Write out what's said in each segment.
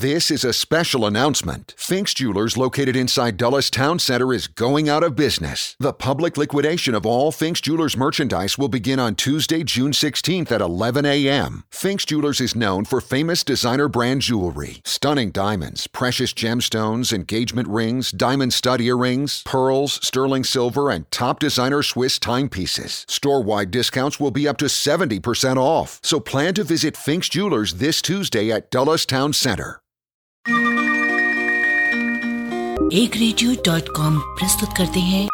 This is a special announcement. Fink's Jewelers, located inside Dulles Town Center, is going out of business. The public liquidation of all Fink's Jewelers merchandise will begin on Tuesday, June 16th at 11 a.m. Fink's Jewelers is known for famous designer brand jewelry, stunning diamonds, precious gemstones, engagement rings, diamond stud earrings, pearls, sterling silver, and top designer Swiss timepieces. Store wide discounts will be up to 70% off. So plan to visit Fink's Jewelers this Tuesday at Dulles Town Center. एक radio dot com प्रस्तुत करते हैं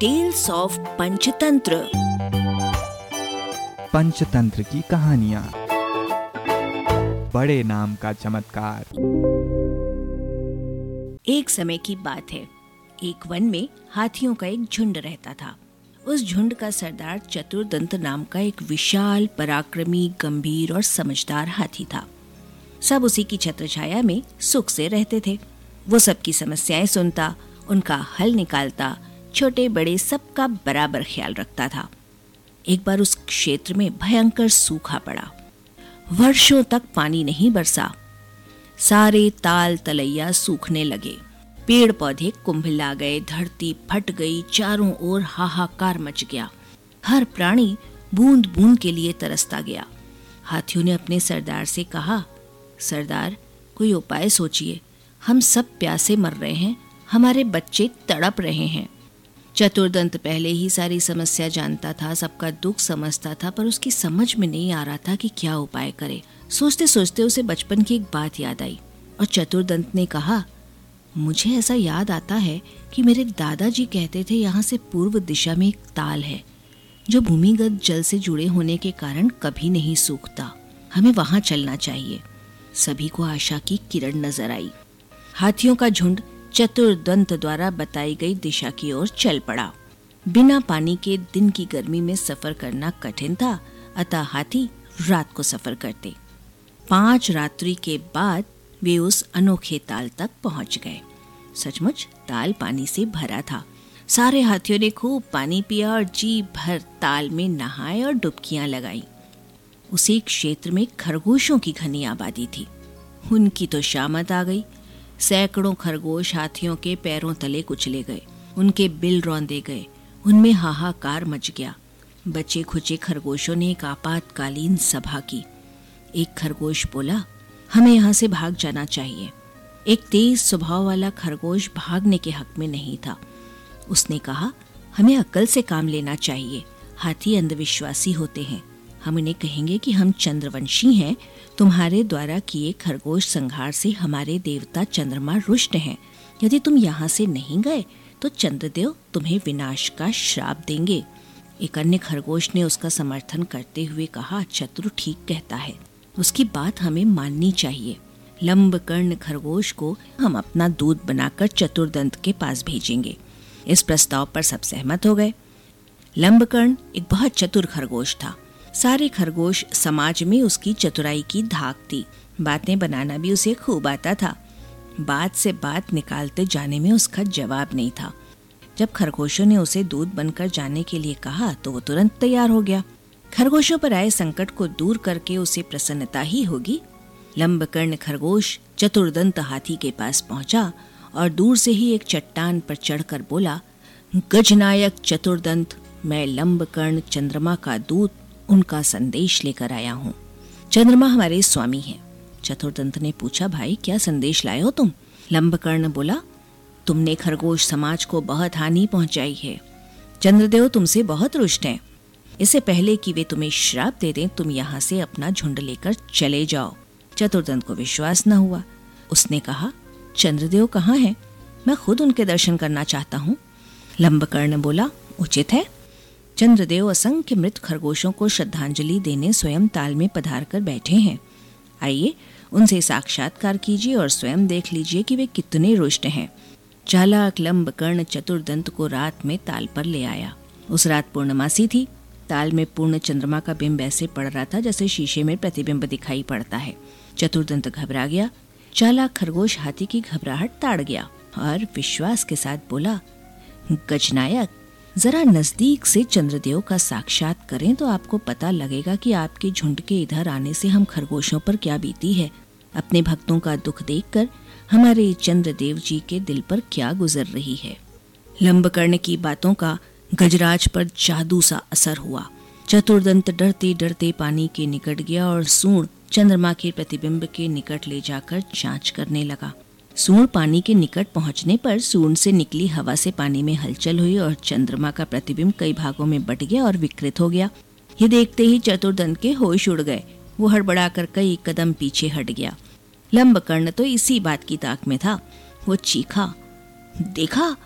tales of Panchatantra. Panchatantra की कहानियाँ। बड़े नाम का चमत्कार। एक समय की बात है। एक वन में हाथियों का एक झुंड रहता था। उस झुंड का सरदार चतुर्दंत नाम का एक विशाल पराक्रमी गंभीर और समझदार हाथी था। सब उसी की छत्र छाया में सुख से रहते थे। वो सबकी समस्याएँ सुनता, उनका हल निकालता छोटे बड़े सबका बराबर ख्याल रखता था। एक बार उस क्षेत्र में भयंकर सूखा पड़ा। वर्षों तक पानी नहीं बरसा। सारे ताल तलैया सूखने लगे। पेड़ पौधे कुंभला गए, धरती फट गई, चारों ओर हाहाकार मच गया। हर प्राणी बूंद बूंद के लिए तरसता गया। हाथियों ने अपने सरदार से कहा सरदार, कोई उपाय सोचिए। हम सब प्यासे मर रहे हैं, हमारे बच्चे तड़प रहे हैं। चतुर्दंत पहले ही सारी समस्या जानता था, सबका दुख समझता था, पर उसकी समझ में नहीं आ रहा था कि क्या उपाय करे। सोचते सोचते उसे बचपन की एक बात याद आई, और चतुर्दंत ने कहा, मुझे ऐसा याद आता है कि मेरे दादाजी कहते थे, यहाँ से पूर्व दिशा में एक ताल है, जो भूमिगत जल से जुड़े होने के कारण कभी नहीं सूखता। हमें वहाँ चलना चाहिए। सभी को आशा की किरण नज़र आई। हाथियों का झुंड चतुर्दंत द्वारा बताई गई दिशा की ओर चल पड़ा। बिना पानी के दिन की गर्मी में सफ़र करना कठिन था, अतः हाथी रात को सफ़र करते। पाँच रात्रि के बाद वे उस अनोखे ताल तक पहुँच गए। सचमुच ताल पानी से भरा था। सारे हाथियों ने खूब पानी पिया और जी भर ताल में नहाए और डुबकियाँ लगाई। उसी क्षेत्र में खरगोशों की घनी आबादी थी। उनकी तो शामत आ गई। सैकड़ों खरगोश हाथियों के पैरों तले कुचले गए। उनके बिल रौंदे गए। उनमें हाहाकार मच गया। बचे खुचे खरगोशों ने एक आपातकालीन सभा की। एक खरगोश बोला, हमें यहाँ से भाग जाना चाहिए। एक तेज स्वभाव वाला खरगोश भागने के हक में नहीं था। उसने कहा, हमें अक्ल से काम लेना चाहिए। हाथी अंधविश्वासी होते हैं। हम उन्हें कहेंगे कि हम चंद्रवंशी हैं। तुम्हारे द्वारा किए खरगोश संहार से हमारे देवता चंद्रमा रुष्ट हैं। यदि तुम यहाँ से नहीं गए तो चंद्रदेव तुम्हें विनाश का श्राप देंगे। एक अन्य खरगोश ने उसका समर्थन करते हुए कहा चतुर ठीक कहता है। उसकी बात हमें माननी चाहिए। लंब कर्ण खरगोश को हम अपना दूध बनाकर चतुर्दंत के पास भेजेंगे। इस प्रस्ताव पर सब सहमत हो गए। लंबकर्ण एक बहुत चतुर खरगोश था। सारे खरगोश समाज में उसकी चतुराई की धाक थी। बातें बनाना भी उसे खूब आता था। बात से बात निकालते जाने में उसका जवाब नहीं था। जब खरगोशों ने उसे दूध बनकर जाने के लिए कहा तो वो तुरंत तैयार हो गया। खरगोशों पर आए संकट को दूर करके उसे प्रसन्नता ही होगी। लंबकर्ण खरगोश चतुर्दंत हाथी के पास पहुँचा और दूर से ही एक चट्टान पर चढ़कर बोला, गजनायक चतुर्दंत, मैं लंबकर्ण चंद्रमा का दूत उनका संदेश लेकर आया हूँ। चंद्रमा हमारे स्वामी हैं। चतुर्दंत ने पूछा, भाई, क्या संदेश लाए हो तुम? लंबकर्ण बोला, तुमने खरगोश समाज को बहुत हानि पहुंचाई है। चंद्रदेव तुमसे बहुत रुष्ट हैं। इससे पहले कि वे तुम्हें श्राप दे दें, तुम यहाँ से अपना झुंड लेकर चले जाओ चतुर्दंत को विश्वास न हुआ। उसने कहा, चंद्रदेव कहाँ हैं? मैं खुद उनके दर्शन करना चाहता हूँ लंबकर्ण बोला, उचित है। चंद्रदेव असंख्य मृत खरगोशों को श्रद्धांजलि देने स्वयं ताल में पधार कर बैठे हैं। आइए, उनसे साक्षात्कार कीजिए और स्वयं देख लीजिए कि वे कितने रुष्ट हैं। चालाक, लंब, कर्ण, चतुर्दंत को रात में ताल पर ले आया। उस रात पूर्णमासी थी। ताल में पूर्ण चंद्रमा का बिंब ऐसे पड़ रहा था जैसे शीशे में प्रतिबिंब दिखाई पड़ता है। चतुर्दंत घबरा गया। चालाक खरगोश हाथी की घबराहट ताड़ गया और विश्वास के साथ बोला, गजनायक जरा नज़दीक से चंद्रदेव का साक्षात करें तो आपको पता लगेगा कि आपके झुंड के इधर आने से हम खरगोशों पर क्या बीती है। अपने भक्तों का दुख देखकर हमारे चंद्रदेव जी के दिल पर क्या गुजर रही है। लंबकर्ण की बातों का गजराज पर जादू सा असर हुआ। चतुर्दंत डरते डरते पानी के निकट गया और सूण चंद्रमा के प्रतिबिंब के निकट ले जाकर जाँच करने लगा। सूण पानी के निकट पहुँचने पर सूर्ण से निकली हवा से पानी में हलचल हुई और चंद्रमा का प्रतिबिंब कई भागों में बट गया और विकृत हो गया। ये देखते ही चतुर्दंत के होश उड़ गए। वो हड़बड़ाकर कई कदम पीछे हट गया। लंबकर्ण तो इसी बात की ताक में था। वो चीखा, देखा?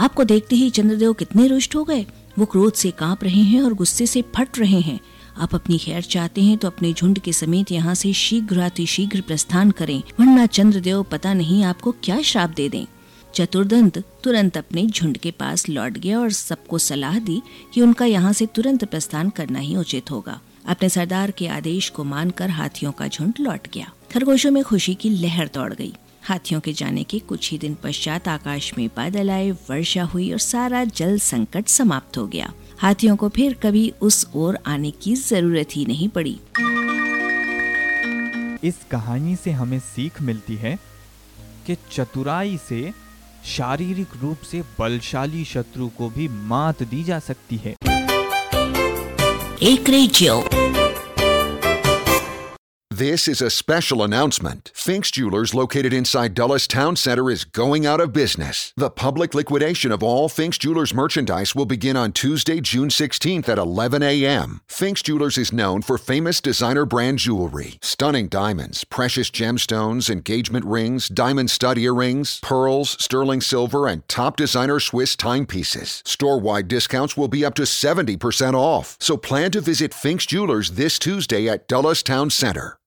आपको देखते ही चंद्रदेव कितने रुष्ट हो गए। वो क्रोध से काँप रहे हैं और गुस्से से फट रहे हैं। आप अपनी खैर चाहते हैं तो अपने झुंड के समेत यहाँ से शीघ्र शीघ्र प्रस्थान करें। वरना चंद्रदेव पता नहीं आपको क्या श्राप दे दें। चतुर्दंत तुरंत अपने झुंड के पास लौट गया और सबको सलाह दी कि उनका यहाँ से तुरंत प्रस्थान करना ही उचित होगा। अपने सरदार के आदेश को मानकर हाथियों का झुंड लौट गया। खरगोशों में खुशी की लहर दौड़ गई। हाथियों के जाने के कुछ ही दिन पश्चात आकाश में बादल आए वर्षा हुई और सारा जल संकट समाप्त हो गया। हाथियों को फिर कभी उस ओर आने की ज़रूरत ही नहीं पड़ी। इस कहानी से हमें सीख मिलती है कि चतुराई से शारीरिक रूप से बलशाली शत्रु को भी मात दी जा सकती है। एक radio This is a special announcement. Fink's Jewelers, located inside Dulles Town Center, is going out of business. The public liquidation of all Fink's Jewelers merchandise will begin on Tuesday, June 16th at 11 a.m. Fink's Jewelers is known for famous designer brand jewelry, stunning diamonds, precious gemstones, engagement rings, diamond stud earrings, pearls, sterling silver, and top designer Swiss timepieces. Store wide discounts will be up to 70% off. So plan to visit Fink's Jewelers this Tuesday at Dulles Town Center.